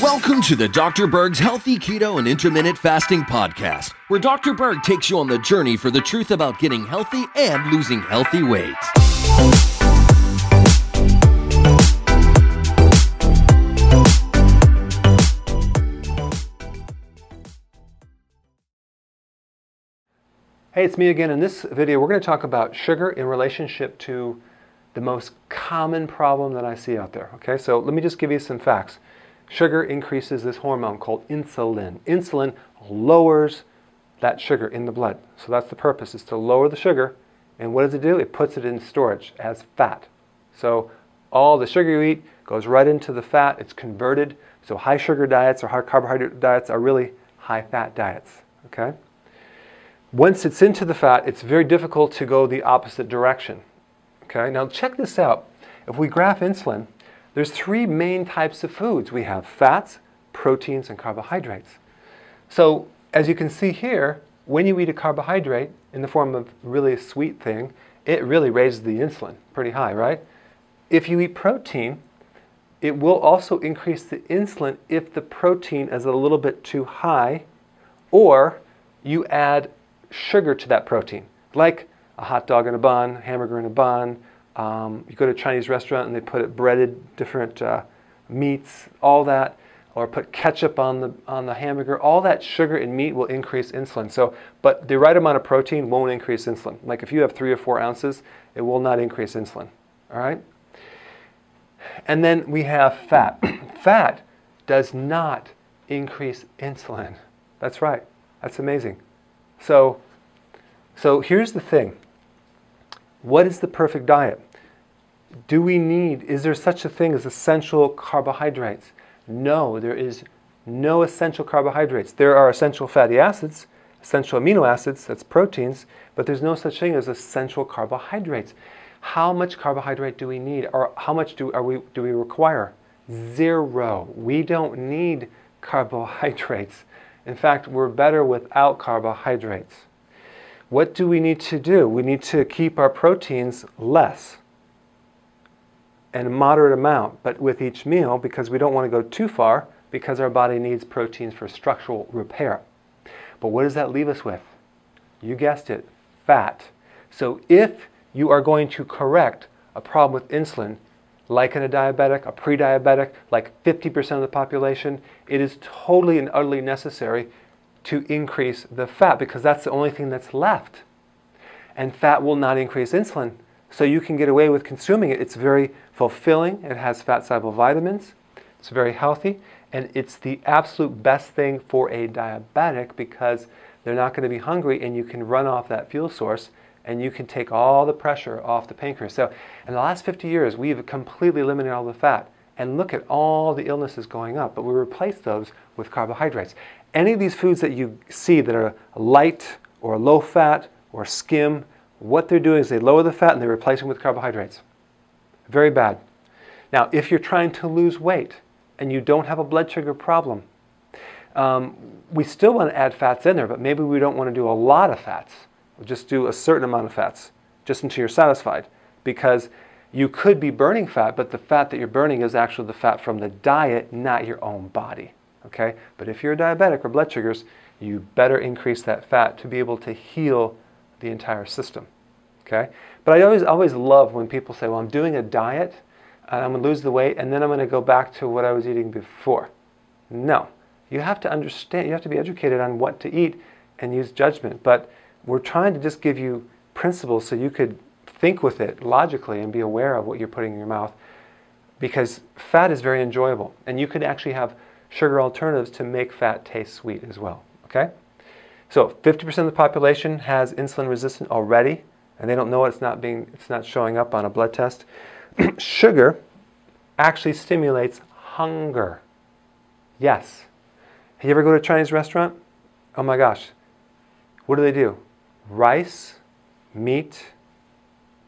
Welcome to the Dr. Berg's Healthy Keto and Intermittent Fasting Podcast, where Dr. Berg takes you on the journey for the truth about getting healthy and losing healthy weight. Hey, it's me again. In this video, we're going to talk about sugar in relationship to the most common problem that I see out there. Okay, so let me just give you some facts. Sugar increases this hormone called insulin. Insulin lowers that sugar in the blood. So that's the purpose, is to lower the sugar. And what does it do? It puts it in storage as fat. So all the sugar you eat goes right into the fat. It's converted. So high sugar diets or high carbohydrate diets are really high fat diets. Okay? Once it's into the fat, it's very difficult to go the opposite direction. Okay, now check this out. If we graph insulin, there's three main types of foods. We have fats, proteins, and carbohydrates. So as you can see here, when you eat a carbohydrate in the form of really a sweet thing, it really raises the insulin pretty high, right? If you eat protein, it will also increase the insulin if the protein is a little bit too high or you add sugar to that protein, like a hot dog in a bun, hamburger in a bun. Um, you go to a Chinese restaurant and they put it breaded, different uh, meats, all that, or put ketchup on the on the hamburger. All that sugar and meat will increase insulin. So, but the right amount of protein won't increase insulin. Like if you have three or four ounces, it will not increase insulin. All right. And then we have fat. fat does not increase insulin. That's right. That's amazing. So, so here's the thing. What is the perfect diet? Do we need, is there such a thing as essential carbohydrates? No, there is no essential carbohydrates. There are essential fatty acids, essential amino acids, that's proteins, but there's no such thing as essential carbohydrates. How much carbohydrate do we need, or how much do, are we, do we require? Zero. We don't need carbohydrates. In fact, we're better without carbohydrates. What do we need to do? We need to keep our proteins less and a moderate amount, but with each meal because we don't want to go too far because our body needs proteins for structural repair. But what does that leave us with? You guessed it, fat. So if you are going to correct a problem with insulin, like in a diabetic, a pre diabetic, like 50% of the population, it is totally and utterly necessary to increase the fat because that's the only thing that's left. And fat will not increase insulin. So you can get away with consuming it. It's very fulfilling, it has fat soluble vitamins, it's very healthy, and it's the absolute best thing for a diabetic because they're not going to be hungry and you can run off that fuel source and you can take all the pressure off the pancreas. So, in the last 50 years, we've completely eliminated all the fat. And look at all the illnesses going up, but we replace those with carbohydrates. Any of these foods that you see that are light or low fat or skim, what they're doing is they lower the fat and they replace them with carbohydrates. Very bad. Now, if you're trying to lose weight and you don't have a blood sugar problem, um, we still want to add fats in there, but maybe we don't want to do a lot of fats. We'll just do a certain amount of fats, just until you're satisfied. Because you could be burning fat, but the fat that you're burning is actually the fat from the diet, not your own body. Okay? But if you're a diabetic or blood sugars, you better increase that fat to be able to heal the entire system. Okay? But I always always love when people say, "Well, I'm doing a diet and I'm going to lose the weight and then I'm going to go back to what I was eating before." No. You have to understand, you have to be educated on what to eat and use judgment. But we're trying to just give you principles so you could think with it logically and be aware of what you're putting in your mouth because fat is very enjoyable and you could actually have sugar alternatives to make fat taste sweet as well okay? So 50% of the population has insulin resistant already and they don't know it's not being it's not showing up on a blood test. Sugar actually stimulates hunger. Yes. Have you ever go to a chinese restaurant? Oh my gosh. What do they do? Rice, meat,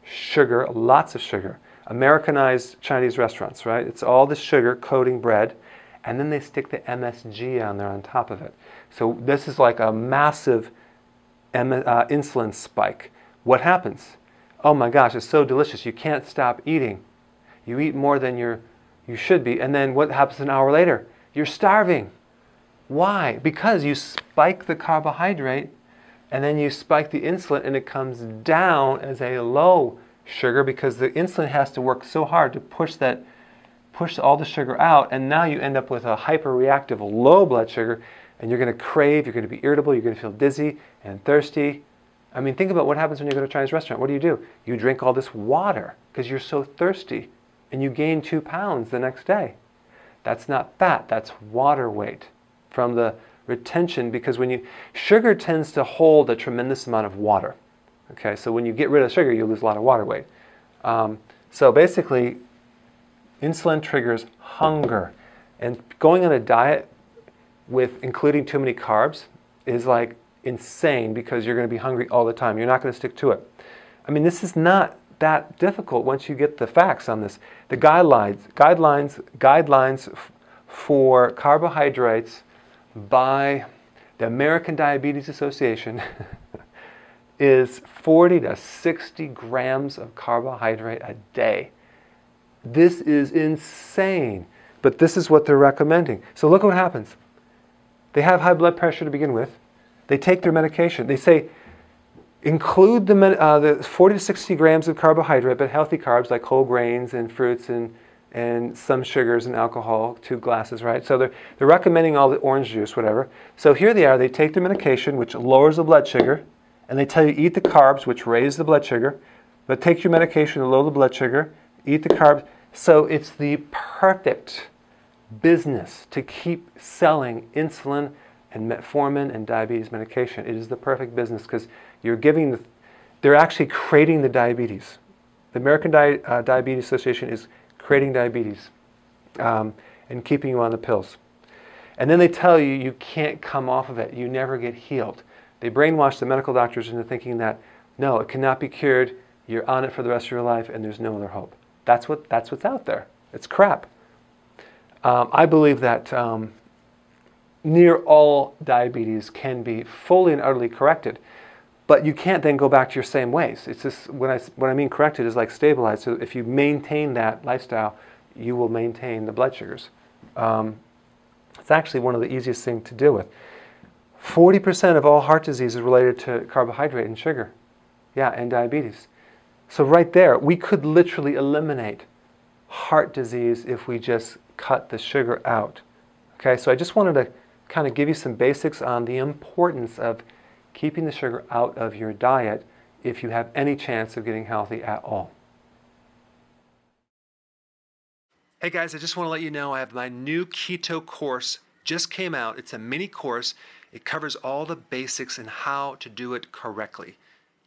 sugar, lots of sugar. Americanized Chinese restaurants, right? It's all the sugar coating bread, and then they stick the MSG on there on top of it. So this is like a massive M- uh, insulin spike. What happens? Oh my gosh, it's so delicious. You can't stop eating. You eat more than you're, you should be. And then what happens an hour later? You're starving. Why? Because you spike the carbohydrate and then you spike the insulin and it comes down as a low sugar because the insulin has to work so hard to push that push all the sugar out and now you end up with a hyperreactive low blood sugar and you're going to crave, you're going to be irritable, you're going to feel dizzy and thirsty. I mean, think about what happens when you go to a Chinese restaurant. What do you do? You drink all this water because you're so thirsty and you gain two pounds the next day. That's not fat, that's water weight from the retention because when you sugar tends to hold a tremendous amount of water. Okay, so when you get rid of sugar, you lose a lot of water weight. Um, so basically, insulin triggers hunger, and going on a diet with including too many carbs is like insane because you're going to be hungry all the time. You're not going to stick to it. I mean, this is not that difficult once you get the facts on this. The guidelines, guidelines, guidelines for carbohydrates by the American Diabetes Association is 40 to 60 grams of carbohydrate a day. This is insane, but this is what they're recommending. So look what happens. They have high blood pressure to begin with. They take their medication. They say include the, uh, the 40 to 60 grams of carbohydrate, but healthy carbs like whole grains and fruits and and some sugars and alcohol, two glasses, right? So they're, they're recommending all the orange juice, whatever. So here they are, they take their medication, which lowers the blood sugar, and they tell you eat the carbs, which raise the blood sugar, but take your medication to lower the blood sugar, eat the carbs. So it's the perfect business to keep selling insulin and metformin and diabetes medication. It is the perfect business because you're giving the, they're actually creating the diabetes. The American Di- uh, Diabetes Association is creating diabetes um, and keeping you on the pills. And then they tell you you can't come off of it, you never get healed. They brainwash the medical doctors into thinking that no, it cannot be cured, you're on it for the rest of your life, and there's no other hope. That's, what, that's what's out there. It's crap. Um, I believe that um, near all diabetes can be fully and utterly corrected. But you can't then go back to your same ways. It's just when I, what I mean corrected is like stabilized. So if you maintain that lifestyle, you will maintain the blood sugars. Um, it's actually one of the easiest things to deal with. 40% of all heart disease is related to carbohydrate and sugar. Yeah, and diabetes. So right there, we could literally eliminate heart disease if we just cut the sugar out. Okay, so I just wanted to kind of give you some basics on the importance of keeping the sugar out of your diet if you have any chance of getting healthy at all. Hey guys, I just want to let you know I have my new keto course just came out. It's a mini course. It covers all the basics and how to do it correctly.